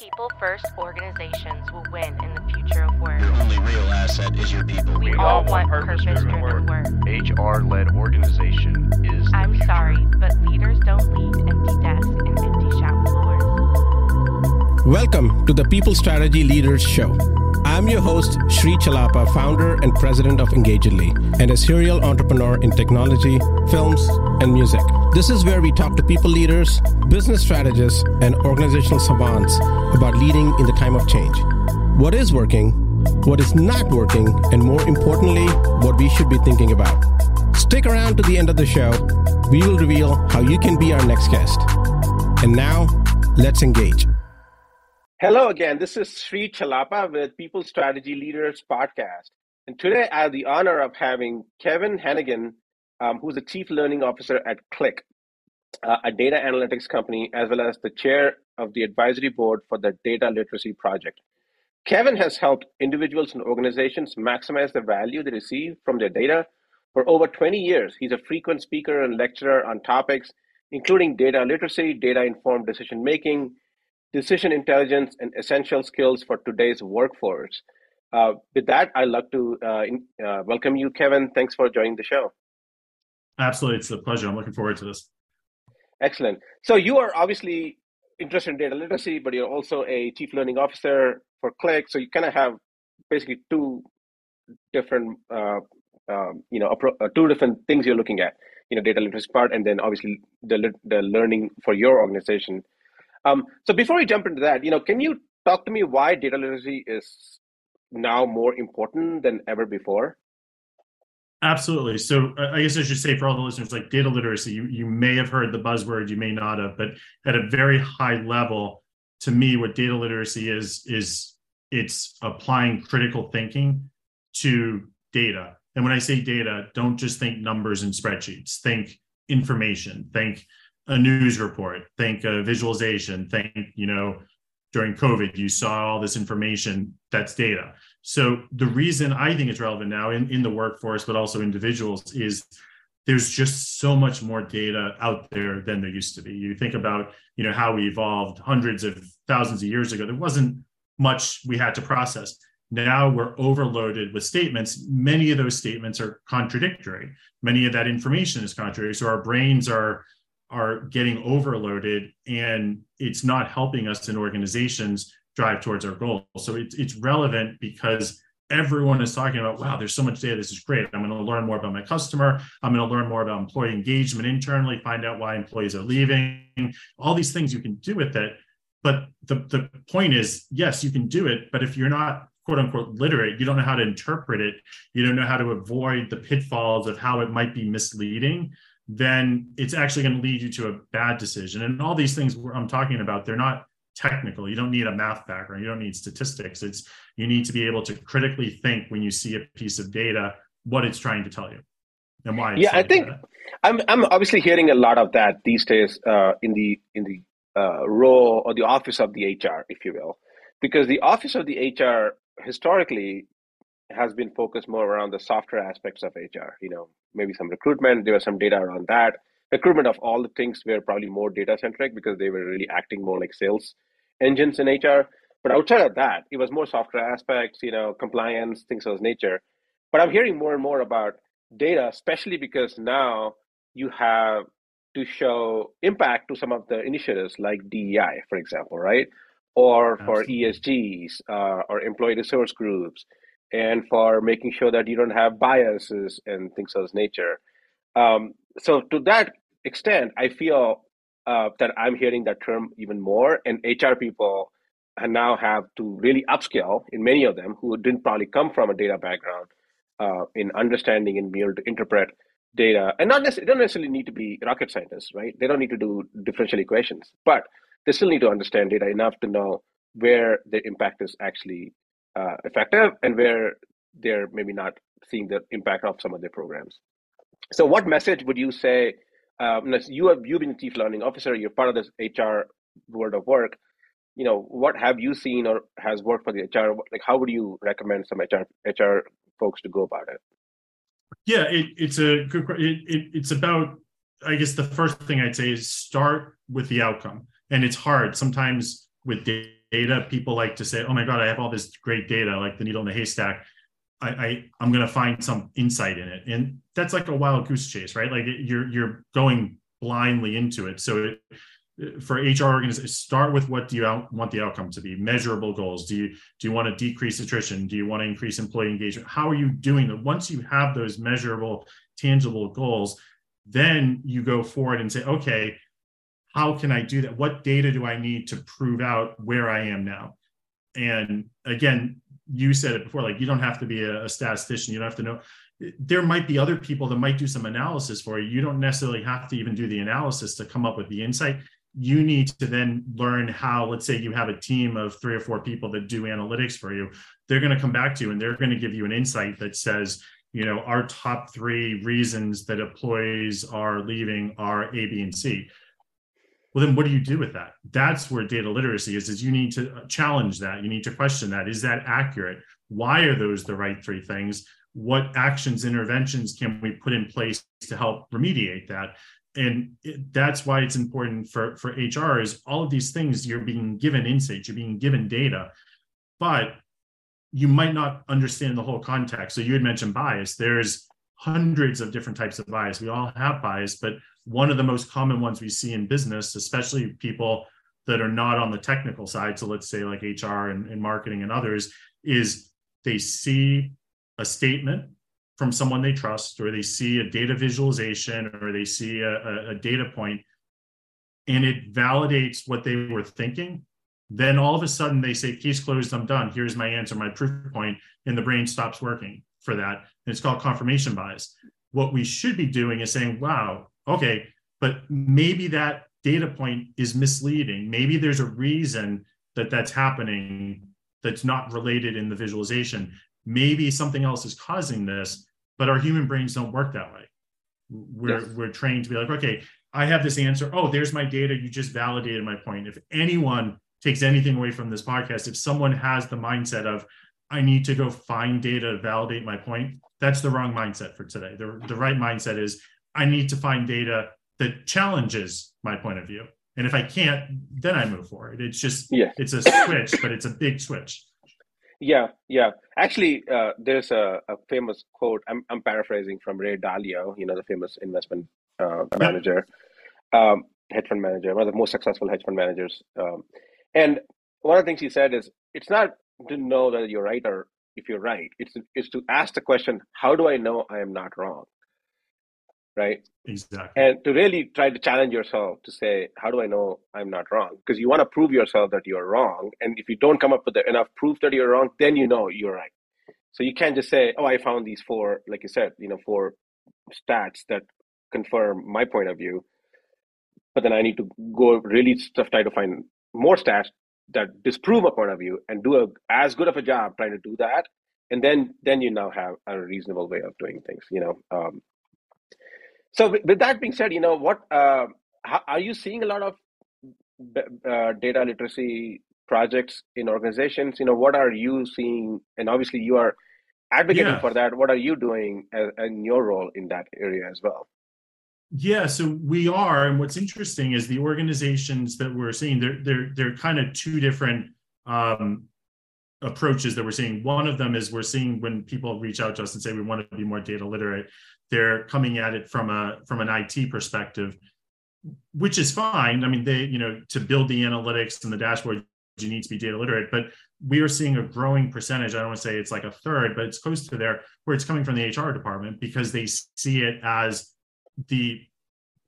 People first organizations will win in the future of work. Your only real asset is your people. We, all want purpose driven work. HR led organization is. I'm future. sorry, but leaders don't lead empty desks and empty shop floors. Welcome to the People Strategy Leaders Show. I'm your host, Sri Chellappa, founder and president of Engagedly, and a serial entrepreneur in technology, films, and music. This is where we talk to people leaders, business strategists, and organizational savants about leading in the time of change. What is working, what is not working, and more importantly, what we should be thinking about. Stick around to the end of the show. We will reveal how you can be our next guest. And now, let's engage. Hello again. This is Sri Chellappa with People Strategy Leaders Podcast. And today I have the honor of having Kevin Hanegan, um, who's the Chief Learning Officer at Qlik, uh, a data analytics company, as well as the chair of the advisory board for the Data Literacy Project. Kevin has helped individuals and organizations maximize the value they receive from their data for over 20 years. He's a frequent speaker and lecturer on topics including data literacy, data informed decision making, decision intelligence, and essential skills for today's workforce. Uh, with that, I'd like to uh, in, uh, welcome you, Kevin. Thanks for joining the show. Absolutely, it's a pleasure. I'm looking forward to this. Excellent. So you are obviously interested in data literacy, but you're also a chief learning officer for Qlik. So you kind of have basically two different, uh, um, you know, uh, two different things you're looking at. You know, data literacy part, and then obviously the the learning for your organization. Um, so before we jump into that, you know, can you talk to me why data literacy is now more important than ever before? Absolutely. So uh, I guess I should say for all the listeners, like data literacy, you, you may have heard the buzzword, you may not have, but at a very high level, to me, what data literacy is, is it's applying critical thinking to data. And when I say data, don't just think numbers and spreadsheets, think information, think a news report, think a visualization, think, you know, during COVID, you saw all this information that's data. So the reason I think it's relevant now in, in the workforce, but also individuals, is there's just so much more data out there than there used to be. You think about, you know, how we evolved hundreds of thousands of years ago. There wasn't much we had to process. Now we're overloaded with statements. Many of those statements are contradictory. Many of that information is contradictory. So our brains are are getting overloaded and it's not helping us in organizations drive towards our goals. So it's, it's relevant because everyone is talking about, wow, there's so much data. This is great. I'm going to learn more about my customer. I'm going to learn more about employee engagement internally, find out why employees are leaving, all these things you can do with it. But the, the point is, yes, you can do it. But if you're not quote unquote literate, you don't know how to interpret it, you don't know how to avoid the pitfalls of how it might be misleading, then it's actually going to lead you to a bad decision. And all these things I'm talking about, they're not technical. You don't need a math background. You don't need statistics. It's you need to be able to critically think when you see a piece of data what it's trying to tell you and why. yeah, I think I'm I'm obviously hearing a lot of that these days uh, in the in the uh, role or the office of the HR, if you will, because the office of the HR historically has been focused more around the software aspects of HR. You know, maybe some recruitment. There was some data around that. Recruitment of all the things were probably more data centric because they were really acting more like sales engines in HR. But outside of that, it was more software aspects, you know, compliance, things of this nature. But I'm hearing more and more about data, especially because now you have to show impact to some of the initiatives like DEI, for example, right? Or for Absolutely. ESGs uh, or employee resource groups, and for making sure that you don't have biases and things of this nature. Um, so to that extent, I feel uh, that I'm hearing that term even more, and HR people now have to really upskill in many of them who didn't probably come from a data background uh, in understanding and being able to interpret data, and not necessarily don't necessarily need to be rocket scientists, right? They don't need to do differential equations, but they still need to understand data enough to know where the impact is actually uh, effective and where they're maybe not seeing the impact of some of their programs. So, what message would you say? Um, you have you've been chief learning officer. You're part of this HR world of work. You know, what have you seen or has worked for the HR? Like, how would you recommend some HR HR folks to go about it? Yeah, it, it's a good. It, it, it's about. I guess the first thing I'd say is start with the outcome, and it's hard sometimes. with data, people like to say, "Oh my God, I have all this great data, like the needle in the haystack." I, I I'm to find some insight in it, and that's like a wild goose chase, right? Like you're you're going blindly into it. So it, for HR organizations, start with what do you out, want the outcome to be? Measurable goals. Do you do you want to decrease attrition? Do you want to increase employee engagement? How are you doing that? Once you have those measurable, tangible goals, then you go forward and say, okay, how can I do that? What data do I need to prove out where I am now? And again, you said it before, like you don't have to be a, a statistician. You don't have to know. There might be other people that might do some analysis for you. You don't necessarily have to even do the analysis to come up with the insight. You need to then learn how, let's say you have a team of three or four people that do analytics for you. They're going to come back to you and they're going to give you an insight that says, you know, our top three reasons that employees are leaving are A, B, and C well then what do you do with that? That's where data literacy is is you need to uh, challenge that. You need to question that. Is that accurate? Why are those the right three things? What actions interventions can we put in place to help remediate that? And it, that's why it's important for for hr is all of these things you're being given insights you're being given data but you might not understand the whole context. So you had mentioned bias. There's hundreds of different types of bias. We all have bias but one of the most common ones we see in business, especially people that are not on the technical side, so let's say like HR and, and marketing and others, is they see a statement from someone they trust, or they see a data visualization, or they see a, a, a data point, and it validates what they were thinking. Then all of a sudden they say, case closed, I'm done. Here's my answer, my proof point, and the brain stops working for that. And it's called confirmation bias. What we should be doing is saying, wow, okay, but maybe that data point is misleading. Maybe there's a reason that that's happening that's not related in the visualization. Maybe something else is causing this, but our human brains don't work that way. We're, yes. we're trained to be like, okay, I have this answer. Oh, there's my data. You just validated my point. If anyone takes anything away from this podcast, if someone has the mindset of, I need to go find data to validate my point, that's the wrong mindset for today. The, the right mindset is I need to find data that challenges my point of view. And if I can't, then I move forward. It's just, yeah. it's a switch, but it's a big switch. Yeah, yeah. Actually, uh, there's a, a, famous quote. I'm, I'm, paraphrasing from Ray Dalio, you know, the famous investment uh, manager, um, hedge fund manager, one of the most successful hedge fund managers. Um, and one of the things he said is, it's not to know that you're right or if you're right. It's it's to ask the question, how do I know I am not wrong? Right? Exactly. And to really try to challenge yourself to say, how do I know I'm not wrong? Because you want to prove yourself that you're wrong. And if you don't come up with enough proof that you're wrong, then you know you're right. So you can't just say, oh, I found these four, like you said, you know, four stats that confirm my point of view. But then I need to go really stuff try to find more stats that disprove my point of view and do a, as good of a job trying to do that and then then you now have a reasonable way of doing things you know um, so with that being said, you know what uh, are you seeing a lot of uh, data literacy projects in organizations? You know what are you seeing? And obviously, you are advocating yeah. for that. What are you doing in your role in that area as well? Yeah, so we are, and what's interesting is the organizations that we're seeing. They're they're they're kind of two different um, approaches that we're seeing. One of them is we're seeing when people reach out to us and say we want to be more data literate they're coming at it from a from an IT perspective, which is fine. I mean, they you know to build the analytics and the dashboard, you need to be data literate, but we are seeing a growing percentage. I don't want to say it's like a third, but it's close to there where it's coming from the HR department because they see it as the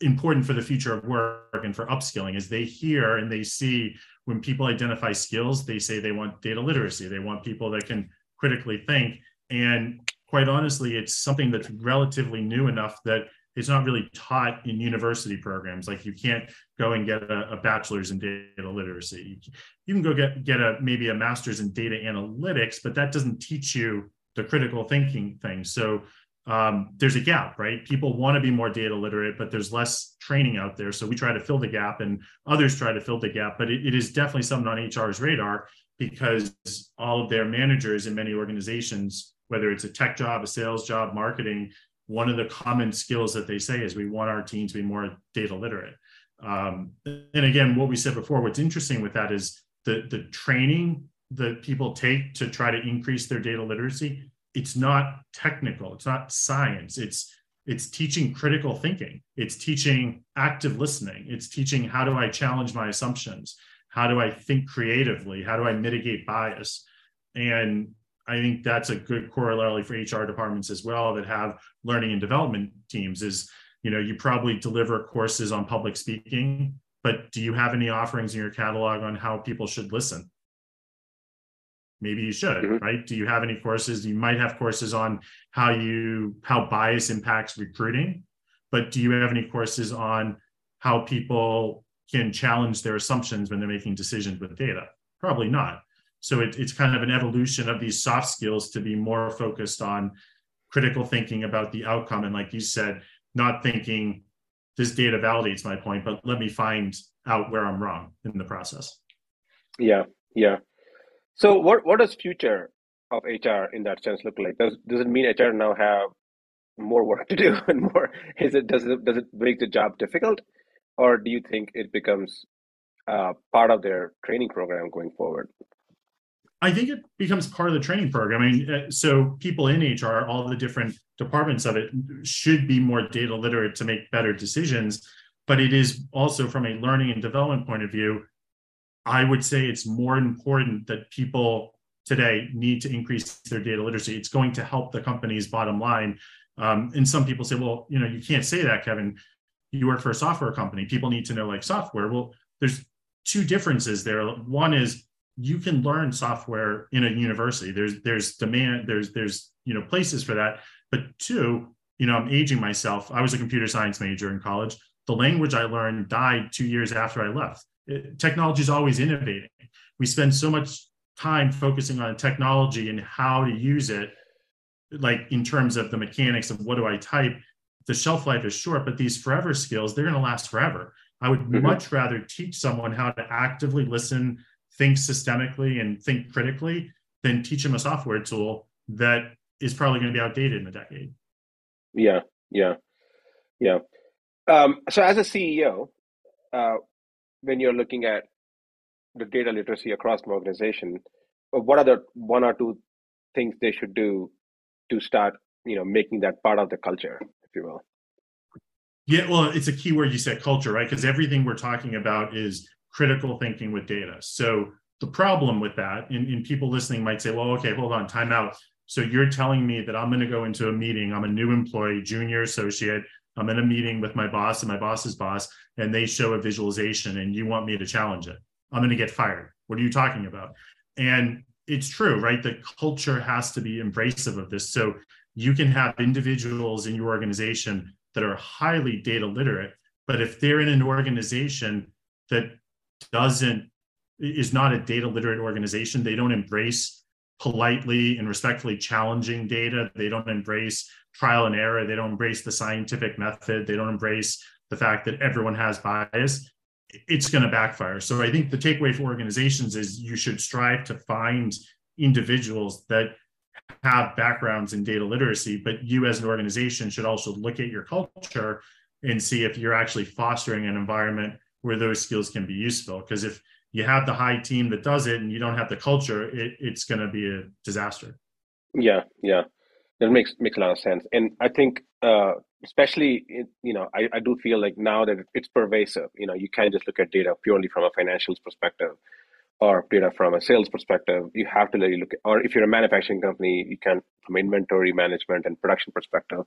important for the future of work and for upskilling as they hear and they see when people identify skills they say they want data literacy they want people that can critically think and quite honestly, it's something that's relatively new enough that it's not really taught in university programs. Like you can't go and get a, a bachelor's in data literacy. You can go get get a maybe a master's in data analytics, but that doesn't teach you the critical thinking thing. So um, there's a gap, right? People want to be more data literate, but there's less training out there. So we try to fill the gap, and others try to fill the gap. But it, it is definitely something on HR's radar because all of their managers in many organizations whether it's a tech job, a sales job, marketing, one of the common skills that they say is we want our team to be more data literate. Um, and again, what we said before, what's interesting with that is the the training that people take to try to increase their data literacy, it's not technical, it's not science, it's it's teaching critical thinking it's teaching active listening it's teaching how do i challenge my assumptions how do i think creatively how do i mitigate bias? And i think that's a good corollary for hr departments as well that have learning and development teams is you know you probably deliver courses on public speaking but do you have any offerings in your catalog on how people should listen maybe you should mm-hmm. right? Do you have any courses? You might have courses on how you how bias impacts recruiting but do you have any courses on how people can challenge their assumptions when they're making decisions with data? Probably not. So it, it's kind of an evolution of these soft skills to be more focused on critical thinking about the outcome. And like you said not thinking this data validates my point but let me find out where i'm wrong in the process. Yeah yeah so what what does future of HR in that sense look like? Does does it mean HR now have more work to do and more is it does it does it make the job difficult or do you think it becomes uh, part of their training program going forward? I think it becomes part of the training program. I mean, uh, so people in HR, all the different departments of it, should be more data literate to make better decisions. But it is also from a learning and development point of view, I would say it's more important that people today need to increase their data literacy. It's going to help the company's bottom line. Um, and some people say, well, you know, you can't say that, Kevin. You work for a software company. People need to know like software. Well, there's two differences there. One is you can learn software in a university. There's there's demand. There's there's you know places for that. But two, you know, I'm aging myself. I was a computer science major in college. The language I learned died two years after I left technology is always innovating. We spend so much time focusing on technology and how to use it, like in terms of the mechanics of what do I type. The shelf life is short, but these forever skills, they're going to last forever. I would mm-hmm. much rather teach someone how to actively listen, think systemically, and think critically than teach them a software tool that is probably going to be outdated in a decade. Yeah, yeah, yeah. Um, so, as a CEO, uh, when you're looking at the data literacy across an organization, uh, what are the one or two things they should do to start, you know, making that part of the culture, if you will? Yeah, well, it's a key word you said culture, right? Because everything we're talking about is critical thinking with data. So the problem with that, and, and people listening might say, well, okay, hold on, time out. So you're telling me that I'm going to go into a meeting, I'm a new employee, junior associate, I'm in a meeting with my boss and my boss's boss, and they show a visualization, and you want me to challenge it. I'm going to get fired. What are you talking about? And it's true, right? The culture has to be embracive of this. So you can have individuals in your organization that are highly data literate, but if they're in an organization that doesn't is not a data literate organization, they don't embrace politely and respectfully challenging data. They don't embrace trial and error. They don't embrace the scientific method. They don't embrace the fact that everyone has bias. It's going to backfire. So I think the takeaway for organizations is you should strive to find individuals that have backgrounds in data literacy, but you as an organization should also look at your culture and see if you're actually fostering an environment where those skills can be useful. Because if you have the high team that does it and you don't have the culture, it, it's going to be a disaster. Yeah, yeah. That makes makes a lot of sense, and I think uh, especially you know I, I do feel like now that it's pervasive. You know, you can't just look at data purely from a financials perspective or data from a sales perspective. You have to really look at, or if you're a manufacturing company, you can from inventory management and production perspective.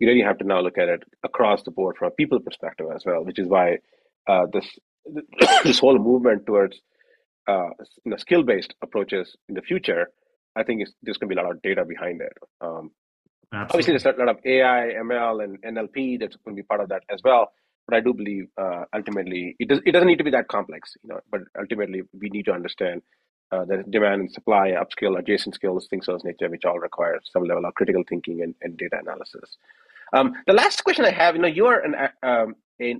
You really have to now look at it across the board from a people perspective as well, which is why uh, this this whole movement towards uh, you know, skill-based approaches in the future I think there's going to be a lot of data behind it. Um, obviously, there's a lot of AI, ML, and NLP that's going to be part of that as well. But I do believe uh, ultimately it does. It doesn't need to be that complex, you know. But ultimately, we need to understand uh, the demand and supply, upskill, adjacent skills, things of this nature, which all require some level of critical thinking and, and data analysis. Um, the last question I have, you know, you are an, um, a,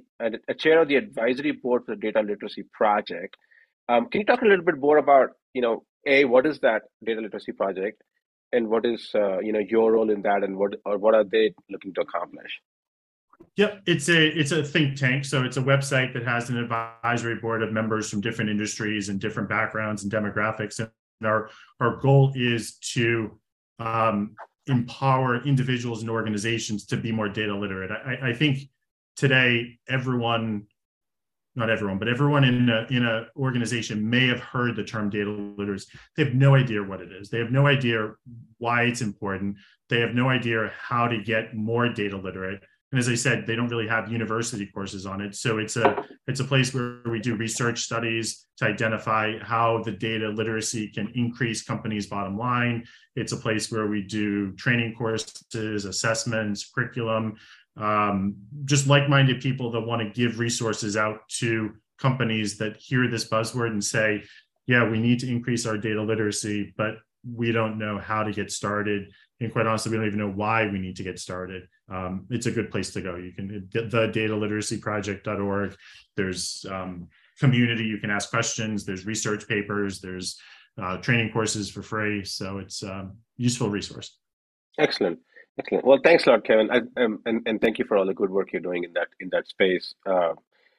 a, chair of the advisory board for the Data Literacy Project. Um, can you talk a little bit more about, you know, a what is that data literacy project and what is uh, you know your role in that and what or what are they looking to accomplish Yep, it's a it's a think tank. So it's a website that has an advisory board of members from different industries and different backgrounds and demographics. And our our goal is to um, empower individuals and organizations to be more data literate. I, I think today everyone not everyone, but everyone in a, in a organization may have heard the term data literacy. They have no idea what it is. They have no idea why it's important. They have no idea how to get more data literate. And as I said, they don't really have university courses on it. So it's a it's a place where we do research studies to identify how the data literacy can increase companies' bottom line. It's a place where we do training courses, assessments, curriculum, um, just like-minded people that want to give resources out to companies that hear this buzzword and say, yeah, we need to increase our data literacy, but we don't know how to get started. And quite honestly, we don't even know why we need to get started. Um, it's a good place to go. You can the data literacy project.org. There's um, community, you can ask questions. There's research papers. There's uh, training courses for free. So it's a um, useful resource. Excellent. Excellent. Well, thanks a lot, Kevin, I, um, and and thank you for all the good work you're doing in that in that space, uh,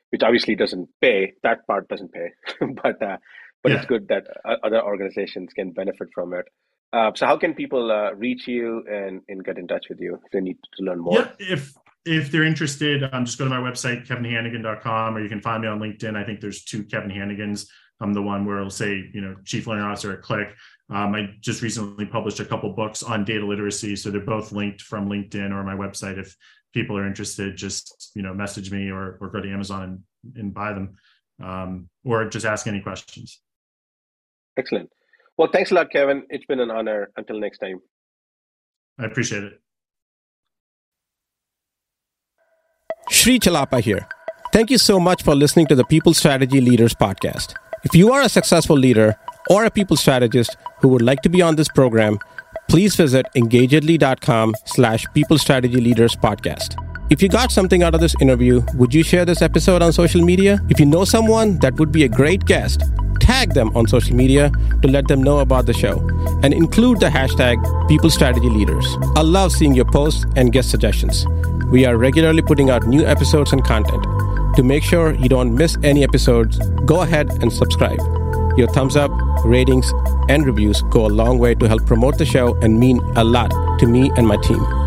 which obviously doesn't pay. That part doesn't pay, but uh, but yeah. it's good that uh, other organizations can benefit from it. Uh, so, how can people uh, reach you and, and get in touch with you if they need to learn more? Yeah, if if they're interested, um, just go to my website, kevinhanegan.com, or you can find me on LinkedIn. I think there's two Kevin Hanegans. I'm the one where it'll say, you know, Chief Learning Officer at Qlik. Um, I just recently published a couple books on data literacy, so they're both linked from LinkedIn or my website. If people are interested, just you know, message me or or go to Amazon and, and buy them, um, or just ask any questions. Excellent. Well, thanks a lot, Kevin. It's been an honor. Until next time. I appreciate it. Sri Chellappa here. Thank you so much for listening to the People Strategy Leaders podcast. If you are a successful leader or a people strategist who would like to be on this program, please visit engagedly.com slash people strategy leaders podcast. If you got something out of this interview, would you share this episode on social media? If you know someone that would be a great guest, tag them on social media to let them know about the show and include the hashtag People Strategy Leaders. I love seeing your posts and guest suggestions. We are regularly putting out new episodes and content. To make sure you don't miss any episodes, go ahead and subscribe. Your thumbs up, ratings, and reviews go a long way to help promote the show and mean a lot to me and my team.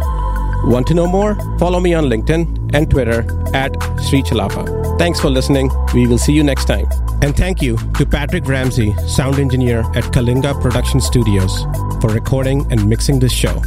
Want to know more? Follow me on LinkedIn and Twitter at Sri Chellappa. Thanks for listening. We will see you next time. And thank you to Patrick Ramsey, sound engineer at Kalinga Production Studios, for recording and mixing this show.